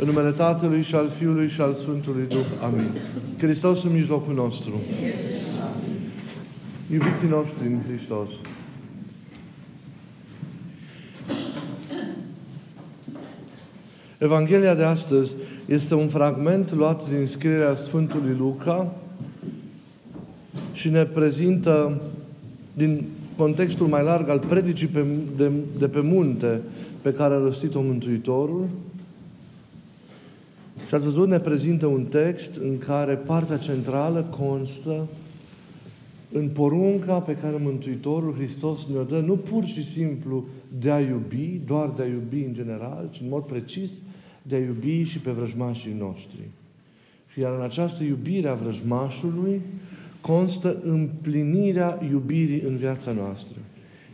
În numele Tatălui și al Fiului și al Sfântului Duh. Amin. Hristos în mijlocul nostru. Iubiții noștri în Hristos. Evanghelia de astăzi este un fragment luat din scrierea Sfântului Luca și ne prezintă din contextul mai larg al predicii pe, de, de pe munte pe care a rostit-o Mântuitorul. Și ați văzut, ne prezintă un text în care partea centrală constă în porunca pe care Mântuitorul Hristos ne-o dă, nu pur și simplu de a iubi, doar de a iubi în general, ci în mod precis de a iubi și pe vrăjmașii noștri. Și iar în această iubire a vrăjmașului constă împlinirea iubirii în viața noastră.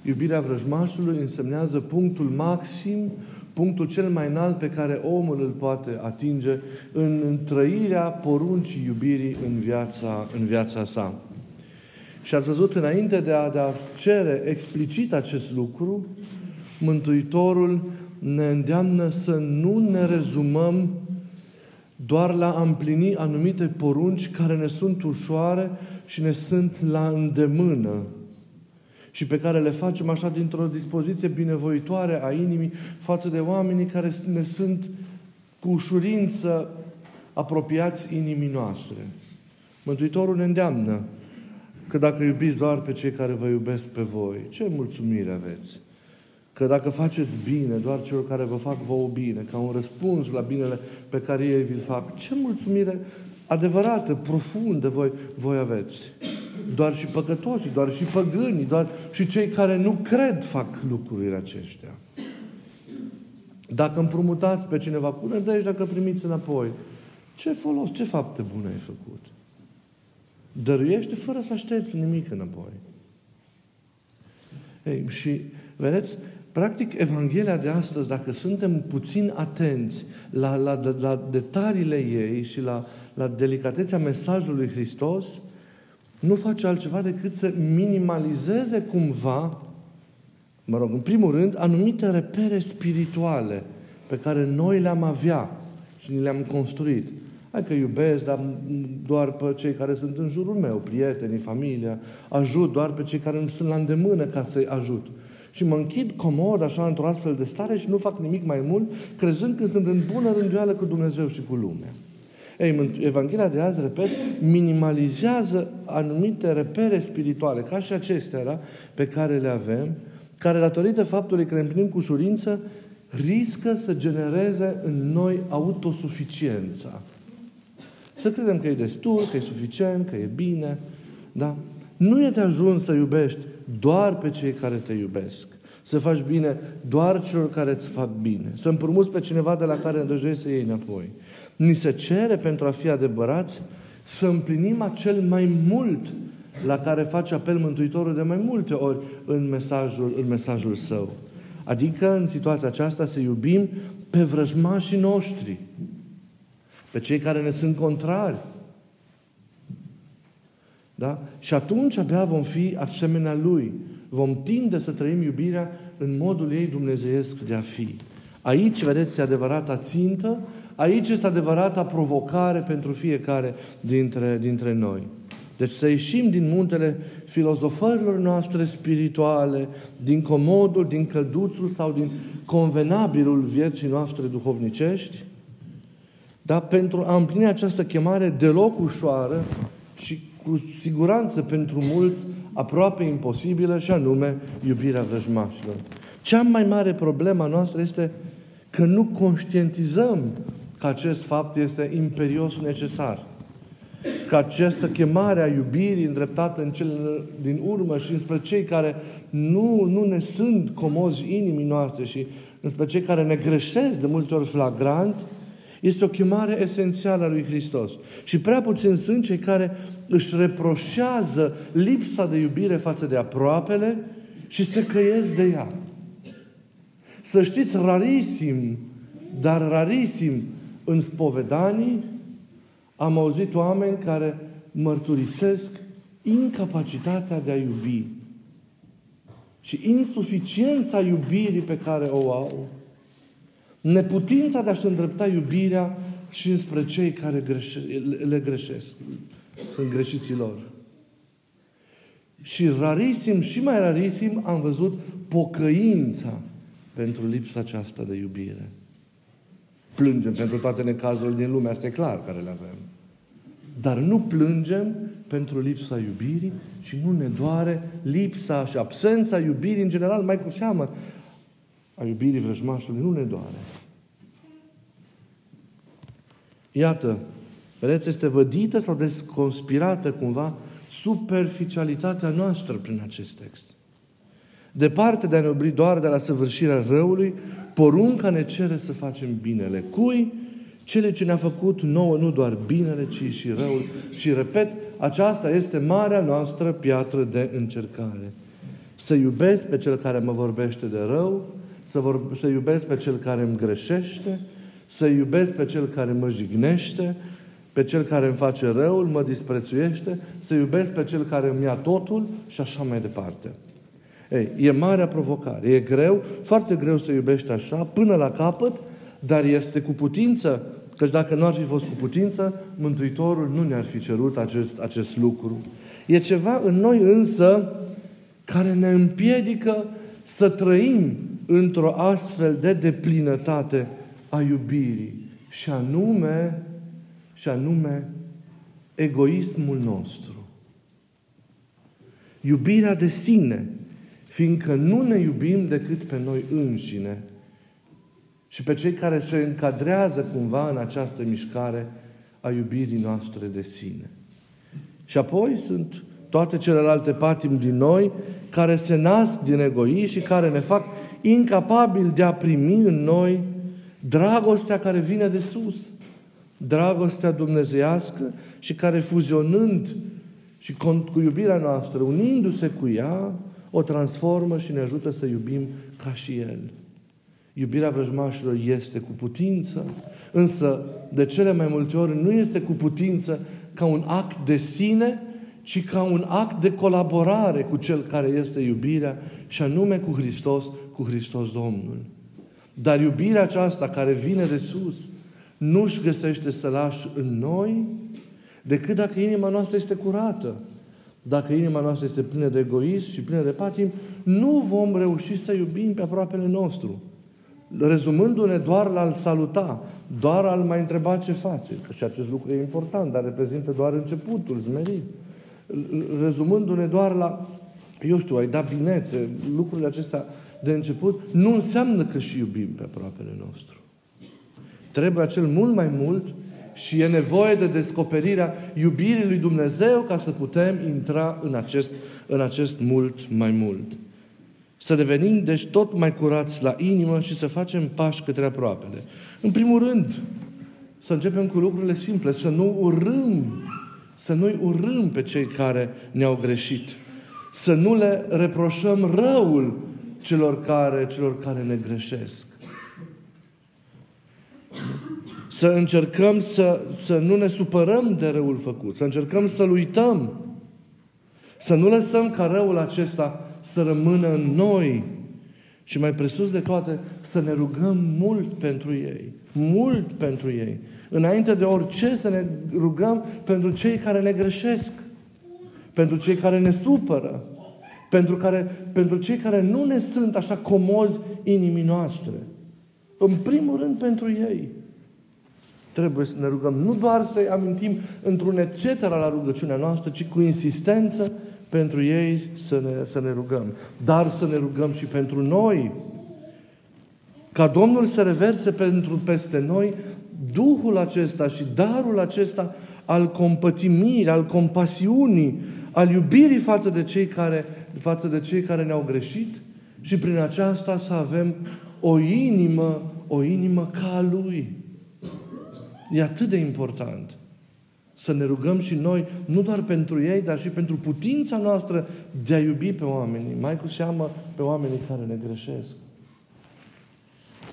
Iubirea vrăjmașului însemnează punctul maxim, punctul cel mai înalt pe care omul îl poate atinge în întrăirea poruncii iubirii în viața, în viața sa. Și ați văzut înainte de a, de a cere explicit acest lucru, Mântuitorul ne îndeamnă să nu ne rezumăm doar la a împlini anumite porunci care ne sunt ușoare și ne sunt la îndemână și pe care le facem așa dintr-o dispoziție binevoitoare a inimii față de oamenii care ne sunt cu ușurință apropiați inimii noastre. Mântuitorul ne îndeamnă că dacă iubiți doar pe cei care vă iubesc pe voi, ce mulțumire aveți! Că dacă faceți bine, doar celor care vă fac vouă bine, ca un răspuns la binele pe care ei vi-l fac, ce mulțumire adevărată, profundă voi, voi aveți. Doar și păcătoșii, doar și păgânii, doar și cei care nu cred fac lucrurile acestea. Dacă împrumutați pe cineva, pune de aici dacă primiți înapoi. Ce folos, ce fapte bune ai făcut? Dăruiește fără să aștepți nimic înapoi. Ei, și, vedeți, Practic, Evanghelia de astăzi, dacă suntem puțin atenți la, la, la, la detaliile ei și la, la delicatețea mesajului Hristos, nu face altceva decât să minimalizeze cumva, mă rog, în primul rând, anumite repere spirituale pe care noi le-am avea și ni le-am construit. Hai că iubesc, dar doar pe cei care sunt în jurul meu, prietenii, familia, ajut doar pe cei care îmi sunt la îndemână ca să-i ajut și mă închid comod așa într-o astfel de stare și nu fac nimic mai mult, crezând că sunt în bună rânduială cu Dumnezeu și cu lumea. Ei, Evanghelia de azi, repet, minimalizează anumite repere spirituale, ca și acestea da, pe care le avem, care, datorită faptului că le împlinim cu ușurință, riscă să genereze în noi autosuficiența. Să credem că e destul, că e suficient, că e bine, da? Nu e de ajuns să iubești doar pe cei care te iubesc. Să faci bine doar celor care îți fac bine. Să împrumuți pe cineva de la care îndrăjduiești să iei înapoi. Ni se cere pentru a fi adevărați să împlinim acel mai mult la care face apel Mântuitorul de mai multe ori în mesajul, în mesajul său. Adică, în situația aceasta, să iubim pe vrăjmașii noștri, pe cei care ne sunt contrari, da? Și atunci abia vom fi asemenea Lui. Vom tinde să trăim iubirea în modul ei dumnezeiesc de a fi. Aici, vedeți, adevărata țintă, aici este adevărata provocare pentru fiecare dintre, dintre noi. Deci să ieșim din muntele filozofărilor noastre spirituale, din comodul, din călduțul sau din convenabilul vieții noastre duhovnicești, dar pentru a împlini această chemare deloc ușoară și cu siguranță pentru mulți aproape imposibilă și anume iubirea vrăjmașilor. Cea mai mare problemă noastră este că nu conștientizăm că acest fapt este imperios necesar. Că această chemare a iubirii îndreptată în cel din urmă și înspre cei care nu, nu ne sunt comozi inimii noastre și înspre cei care ne greșesc de multe ori flagrant, este o chemare esențială a lui Hristos. Și prea puțin sunt cei care își reproșează lipsa de iubire față de aproapele și se căiesc de ea. Să știți, rarisim, dar rarisim în spovedanii, am auzit oameni care mărturisesc incapacitatea de a iubi și insuficiența iubirii pe care o au Neputința de a-și îndrepta iubirea și înspre cei care greșe, le greșesc. Sunt greșiții lor. Și rarisim, și mai rarisim, am văzut pocăința pentru lipsa aceasta de iubire. Plângem pentru toate necazurile din lume, asta e clar, care le avem. Dar nu plângem pentru lipsa iubirii și nu ne doare lipsa și absența iubirii în general, mai cu seamă, a iubirii vrăjmașului, nu ne doare. Iată, vedeți, este vădită sau desconspirată cumva superficialitatea noastră prin acest text. Departe de a ne obri doar de la săvârșirea răului, porunca ne cere să facem binele. Cui? Cele ce ne-a făcut nouă nu doar binele, ci și răul. Și repet, aceasta este marea noastră piatră de încercare. Să iubesc pe cel care mă vorbește de rău, să, vor, să iubesc pe cel care îmi greșește, să iubesc pe cel care mă jignește, pe cel care îmi face răul, mă disprețuiește, să iubesc pe cel care îmi ia totul și așa mai departe. Ei, e marea provocare. E greu, foarte greu să iubești așa, până la capăt, dar este cu putință, căci dacă nu ar fi fost cu putință, Mântuitorul nu ne-ar fi cerut acest, acest lucru. E ceva în noi însă care ne împiedică să trăim într-o astfel de deplinătate a iubirii. Și anume, și anume, egoismul nostru. Iubirea de sine, fiindcă nu ne iubim decât pe noi înșine și pe cei care se încadrează cumva în această mișcare a iubirii noastre de sine. Și apoi sunt toate celelalte patim din noi care se nasc din egoism și care ne fac incapabili de a primi în noi dragostea care vine de sus. Dragostea dumnezeiască și care fuzionând și cu iubirea noastră, unindu-se cu ea, o transformă și ne ajută să iubim ca și El. Iubirea vrăjmașilor este cu putință, însă de cele mai multe ori nu este cu putință ca un act de sine, ci ca un act de colaborare cu Cel care este iubirea și anume cu Hristos, cu Hristos Domnul. Dar iubirea aceasta care vine de sus nu își găsește să lași în noi decât dacă inima noastră este curată. Dacă inima noastră este plină de egoism și plină de patim, nu vom reuși să iubim pe aproapele nostru. Rezumându-ne doar la a-l saluta, doar a-l mai întreba ce face. Și acest lucru e important, dar reprezintă doar începutul, zmerit. Rezumându-ne doar la, eu știu, ai dat binețe, lucrurile acestea de început, nu înseamnă că și iubim pe aproapele nostru. Trebuie acel mult mai mult și e nevoie de descoperirea iubirii lui Dumnezeu ca să putem intra în acest, în acest mult mai mult. Să devenim, deci, tot mai curați la inimă și să facem pași către aproapele. În primul rând, să începem cu lucrurile simple, să nu urâm, să nu urâm pe cei care ne-au greșit. Să nu le reproșăm răul celor care, celor care ne greșesc. Să încercăm să, să nu ne supărăm de răul făcut, să încercăm să-l uităm, să nu lăsăm ca răul acesta să rămână în noi și mai presus de toate, să ne rugăm mult pentru ei. Mult pentru ei. Înainte de orice să ne rugăm pentru cei care ne greșesc. Pentru cei care ne supără. Pentru, care, pentru cei care nu ne sunt așa comozi inimii noastre. În primul rând pentru ei. Trebuie să ne rugăm. Nu doar să-i amintim într-un etc. la rugăciunea noastră, ci cu insistență pentru ei să ne, să ne rugăm. Dar să ne rugăm și pentru noi. Ca Domnul să reverse pentru peste noi Duhul acesta și darul acesta al compătimirii, al compasiunii, al iubirii față de cei care, față de cei care ne-au greșit și prin aceasta să avem o inimă, o inimă ca a Lui. E atât de important să ne rugăm și noi, nu doar pentru ei, dar și pentru putința noastră de a iubi pe oamenii, mai cu seamă pe oamenii care ne greșesc.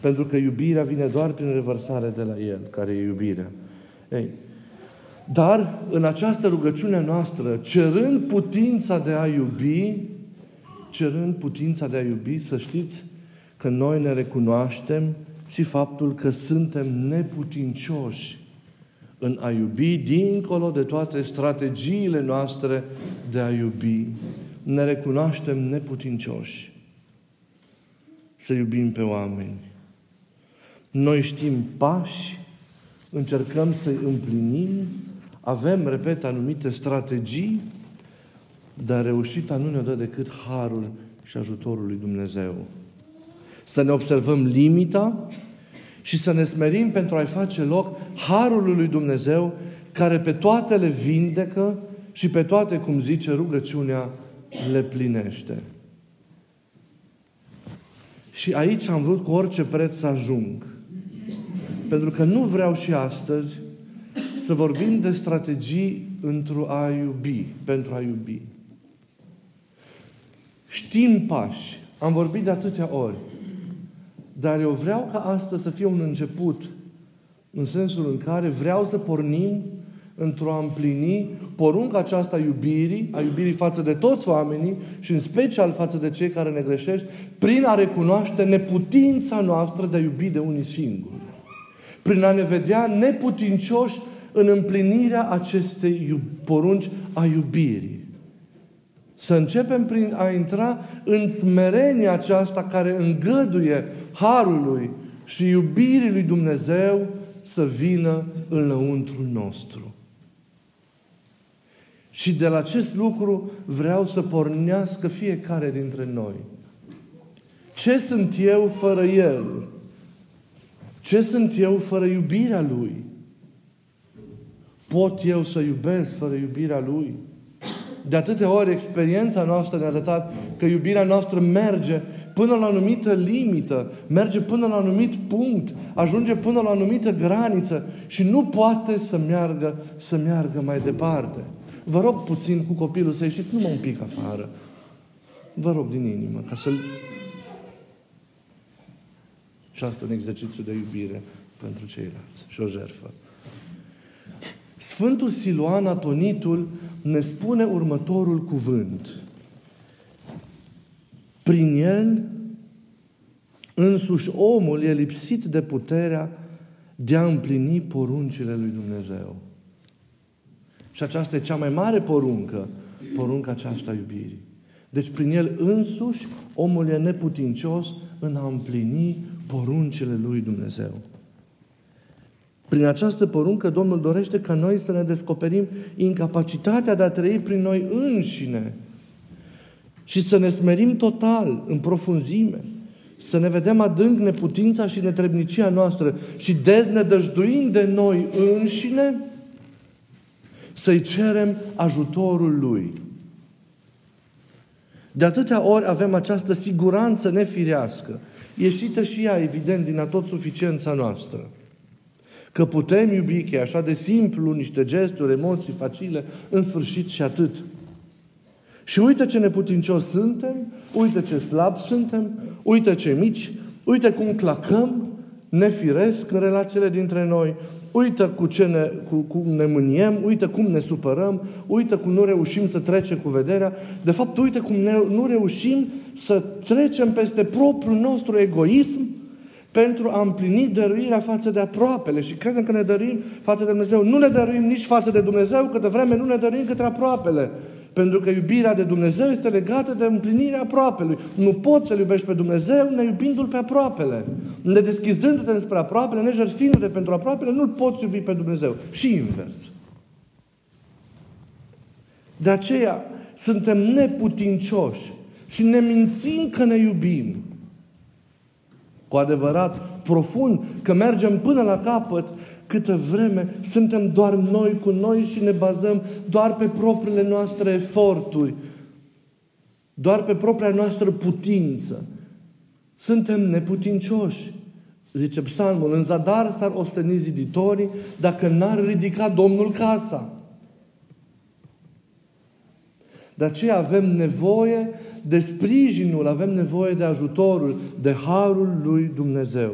Pentru că iubirea vine doar prin revărsare de la El, care e iubirea. Ei, dar în această rugăciune noastră, cerând putința de a iubi, cerând putința de a iubi, să știți că noi ne recunoaștem și faptul că suntem neputincioși în a iubi dincolo de toate strategiile noastre de a iubi. Ne recunoaștem neputincioși să iubim pe oameni. Noi știm pași, încercăm să-i împlinim, avem, repet, anumite strategii, dar reușita nu ne dă decât harul și ajutorul lui Dumnezeu. Să ne observăm limita și să ne smerim pentru a-i face loc harul lui Dumnezeu care pe toate le vindecă și pe toate, cum zice rugăciunea, le plinește. Și aici am vrut cu orice preț să ajung. Pentru că nu vreau și astăzi să vorbim de strategii într-o a iubi, pentru a iubi. Știm pași. Am vorbit de atâtea ori. Dar eu vreau ca astăzi să fie un început în sensul în care vreau să pornim într-o a împlini porunca aceasta iubirii, a iubirii față de toți oamenii și în special față de cei care ne greșești, prin a recunoaște neputința noastră de a iubi de unii singuri. Prin a ne vedea neputincioși în împlinirea acestei porunci a iubirii. Să începem prin a intra în smerenia aceasta care îngăduie harului și iubirii lui Dumnezeu să vină înăuntru nostru. Și de la acest lucru vreau să pornească fiecare dintre noi. Ce sunt eu fără El? Ce sunt eu fără iubirea Lui? Pot eu să iubesc fără iubirea Lui? De atâtea ori experiența noastră ne-a arătat că iubirea noastră merge până la o anumită limită, merge până la un anumit punct, ajunge până la o anumită graniță și nu poate să meargă, să meargă mai departe. Vă rog puțin cu copilul să ieșiți numai un pic afară. Vă rog din inimă, ca să-l... Și asta un exercițiu de iubire pentru ceilalți și o jertfă. Sfântul Siluan Atonitul ne spune următorul cuvânt. Prin el, însuși omul e lipsit de puterea de a împlini poruncile lui Dumnezeu. Și aceasta e cea mai mare poruncă, porunca aceasta a iubirii. Deci prin el însuși omul e neputincios în a împlini poruncile lui Dumnezeu. Prin această poruncă Domnul dorește ca noi să ne descoperim incapacitatea de a trăi prin noi înșine și să ne smerim total, în profunzime, să ne vedem adânc neputința și netrebnicia noastră și deznădăjduind de noi înșine, să-i cerem ajutorul Lui. De atâtea ori avem această siguranță nefirească, ieșită și ea, evident, din atot suficiența noastră. Că putem iubi, că e așa de simplu, niște gesturi, emoții facile, în sfârșit și atât. Și uite ce neputincios suntem, uite ce slab suntem, uite ce mici, uite cum clacăm nefiresc în relațiile dintre noi, uite cu ce ne, cu, cum ne mâniem, uite cum ne supărăm, uite cum nu reușim să trecem cu vederea. De fapt, uite cum ne, nu reușim să trecem peste propriul nostru egoism pentru a împlini dăruirea față de aproapele. Și credem că ne dăruim față de Dumnezeu. Nu ne dăruim nici față de Dumnezeu, câtă vreme nu ne dăruim către aproapele. Pentru că iubirea de Dumnezeu este legată de împlinirea aproapelui. Nu poți să-L iubești pe Dumnezeu ne iubindu-L pe aproapele. Ne deschizându-te înspre aproapele, ne jertfindu-te pentru aproapele, nu-L poți iubi pe Dumnezeu. Și invers. De aceea suntem neputincioși și ne mințim că ne iubim. Cu adevărat, profund, că mergem până la capăt câtă vreme suntem doar noi cu noi și ne bazăm doar pe propriile noastre eforturi, doar pe propria noastră putință. Suntem neputincioși. Zice psalmul, în zadar s-ar osteni ziditorii dacă n-ar ridica Domnul casa. De aceea avem nevoie de sprijinul, avem nevoie de ajutorul, de harul lui Dumnezeu.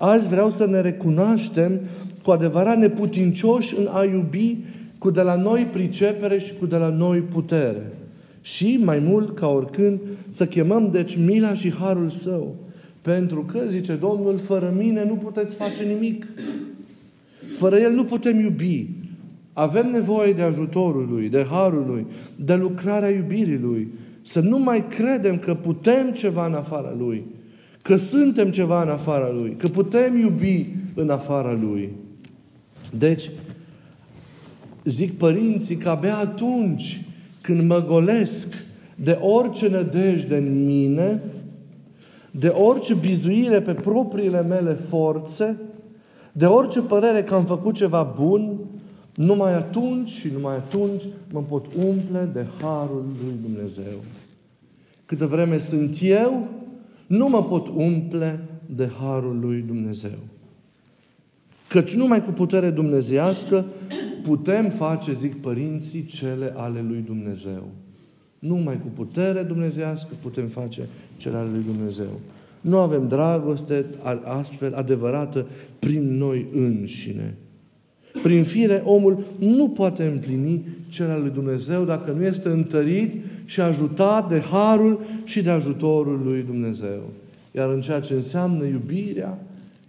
Azi vreau să ne recunoaștem cu adevărat neputincioși în a iubi cu de la noi pricepere și cu de la noi putere. Și, mai mult ca oricând, să chemăm deci mila și harul său Pentru că, zice Domnul, fără mine nu puteți face nimic. Fără El nu putem iubi. Avem nevoie de ajutorul Lui, de harul Lui, de lucrarea iubirii Lui. Să nu mai credem că putem ceva în afara Lui, că suntem ceva în afara Lui, că putem iubi în afara Lui. Deci, zic părinții că abia atunci când mă golesc de orice nădejde în mine, de orice bizuire pe propriile mele forțe, de orice părere că am făcut ceva bun, numai atunci și numai atunci mă pot umple de harul lui Dumnezeu. Câtă vreme sunt eu, nu mă pot umple de harul lui Dumnezeu. Căci numai cu putere dumnezeiască putem face, zic părinții, cele ale lui Dumnezeu. Numai cu putere dumnezeiască putem face cele ale lui Dumnezeu. Nu avem dragoste astfel adevărată prin noi înșine. Prin fire, omul nu poate împlini cele ale lui Dumnezeu dacă nu este întărit și ajutat de harul și de ajutorul lui Dumnezeu. Iar în ceea ce înseamnă iubirea,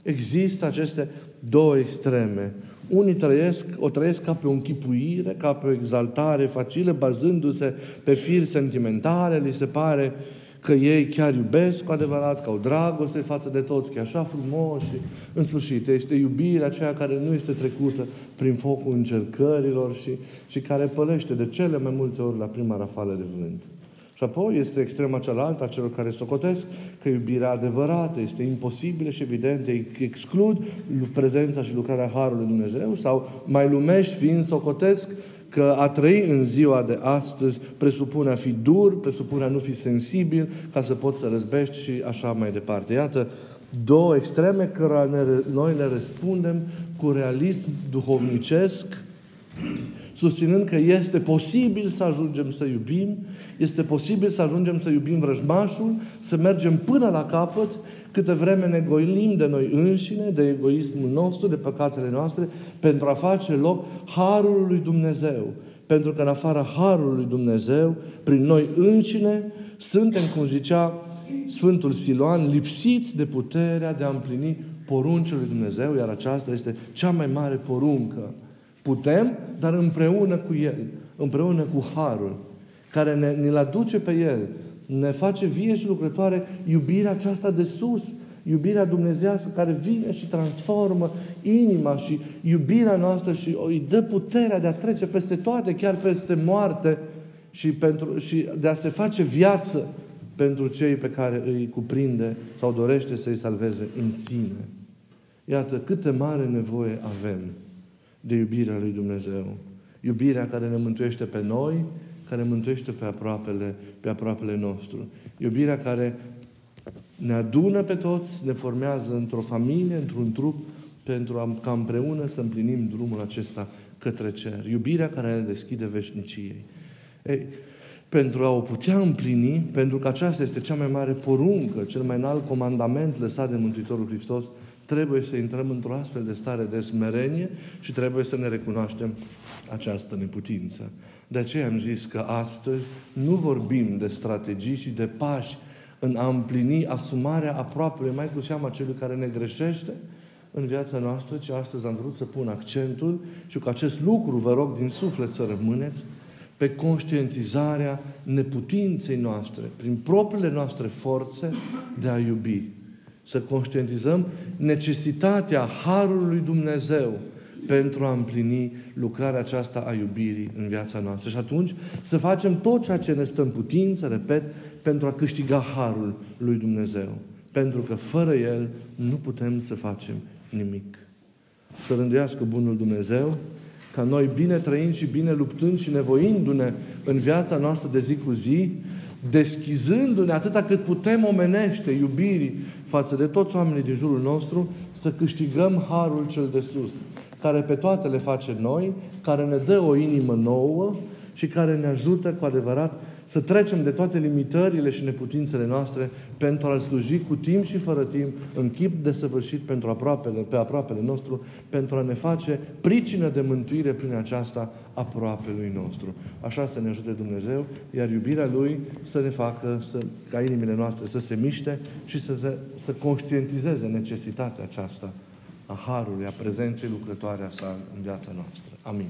există aceste două extreme. Unii trăiesc, o trăiesc ca pe o închipuire, ca pe o exaltare facilă, bazându-se pe firi sentimentale, li se pare că ei chiar iubesc cu adevărat, că au dragoste față de toți, că e așa frumos și în sfârșit este iubirea aceea care nu este trecută prin focul încercărilor și, și care pălește de cele mai multe ori la prima rafală de vânt. Și apoi este extrema cealaltă a celor care socotesc că iubirea adevărată este imposibilă și evident, exclud prezența și lucrarea Harului Dumnezeu sau mai lumești fiind socotesc că a trăi în ziua de astăzi presupune a fi dur, presupune a nu fi sensibil, ca să poți să răzbești și așa mai departe. Iată, două extreme care noi le răspundem cu realism duhovnicesc, susținând că este posibil să ajungem să iubim, este posibil să ajungem să iubim vrăjmașul, să mergem până la capăt, câte vreme ne goilim de noi înșine, de egoismul nostru, de păcatele noastre, pentru a face loc Harul lui Dumnezeu. Pentru că în afara Harului lui Dumnezeu, prin noi înșine, suntem, cum zicea Sfântul Siloan, lipsiți de puterea de a împlini poruncile lui Dumnezeu, iar aceasta este cea mai mare poruncă. Putem, dar împreună cu El, împreună cu Harul, care ne, ne-l aduce pe El, ne face vie și lucrătoare iubirea aceasta de sus, iubirea dumnezească care vine și transformă inima și iubirea noastră și îi dă puterea de a trece peste toate, chiar peste moarte și, pentru, și de a se face viață pentru cei pe care îi cuprinde sau dorește să-i salveze în sine. Iată câtă mare nevoie avem de iubirea lui Dumnezeu. Iubirea care ne mântuiește pe noi, care mântuiește pe aproapele, pe aproapele nostru. Iubirea care ne adună pe toți, ne formează într-o familie, într-un trup, pentru a, ca împreună să împlinim drumul acesta către cer. Iubirea care ne deschide veșniciei. Ei, pentru a o putea împlini, pentru că aceasta este cea mai mare poruncă, cel mai înalt comandament lăsat de Mântuitorul Hristos, trebuie să intrăm într-o astfel de stare de smerenie și trebuie să ne recunoaștem această neputință. De aceea am zis că astăzi nu vorbim de strategii și de pași în a împlini asumarea aproape, mai cu seama celui care ne greșește în viața noastră, ci astăzi am vrut să pun accentul și cu acest lucru vă rog din suflet să rămâneți pe conștientizarea neputinței noastre, prin propriile noastre forțe de a iubi. Să conștientizăm necesitatea Harului Dumnezeu pentru a împlini lucrarea aceasta a iubirii în viața noastră. Și atunci să facem tot ceea ce ne stă în putință, repet, pentru a câștiga harul lui Dumnezeu. Pentru că fără El nu putem să facem nimic. Să rânduiască Bunul Dumnezeu ca noi bine trăind și bine luptând și nevoindu-ne în viața noastră de zi cu zi, deschizându-ne atâta cât putem omenește iubirii față de toți oamenii din jurul nostru, să câștigăm harul cel de sus care pe toate le face noi, care ne dă o inimă nouă și care ne ajută cu adevărat să trecem de toate limitările și neputințele noastre pentru a-L sluji cu timp și fără timp, în chip de săvârșit pentru aproapele, pe aproapele nostru, pentru a ne face pricină de mântuire prin aceasta aproapelui nostru. Așa să ne ajute Dumnezeu, iar iubirea Lui să ne facă să, ca inimile noastre să se miște și să, se, să conștientizeze necesitatea aceasta a Harului, a prezenței lucrătoare a sa în viața noastră. Amin.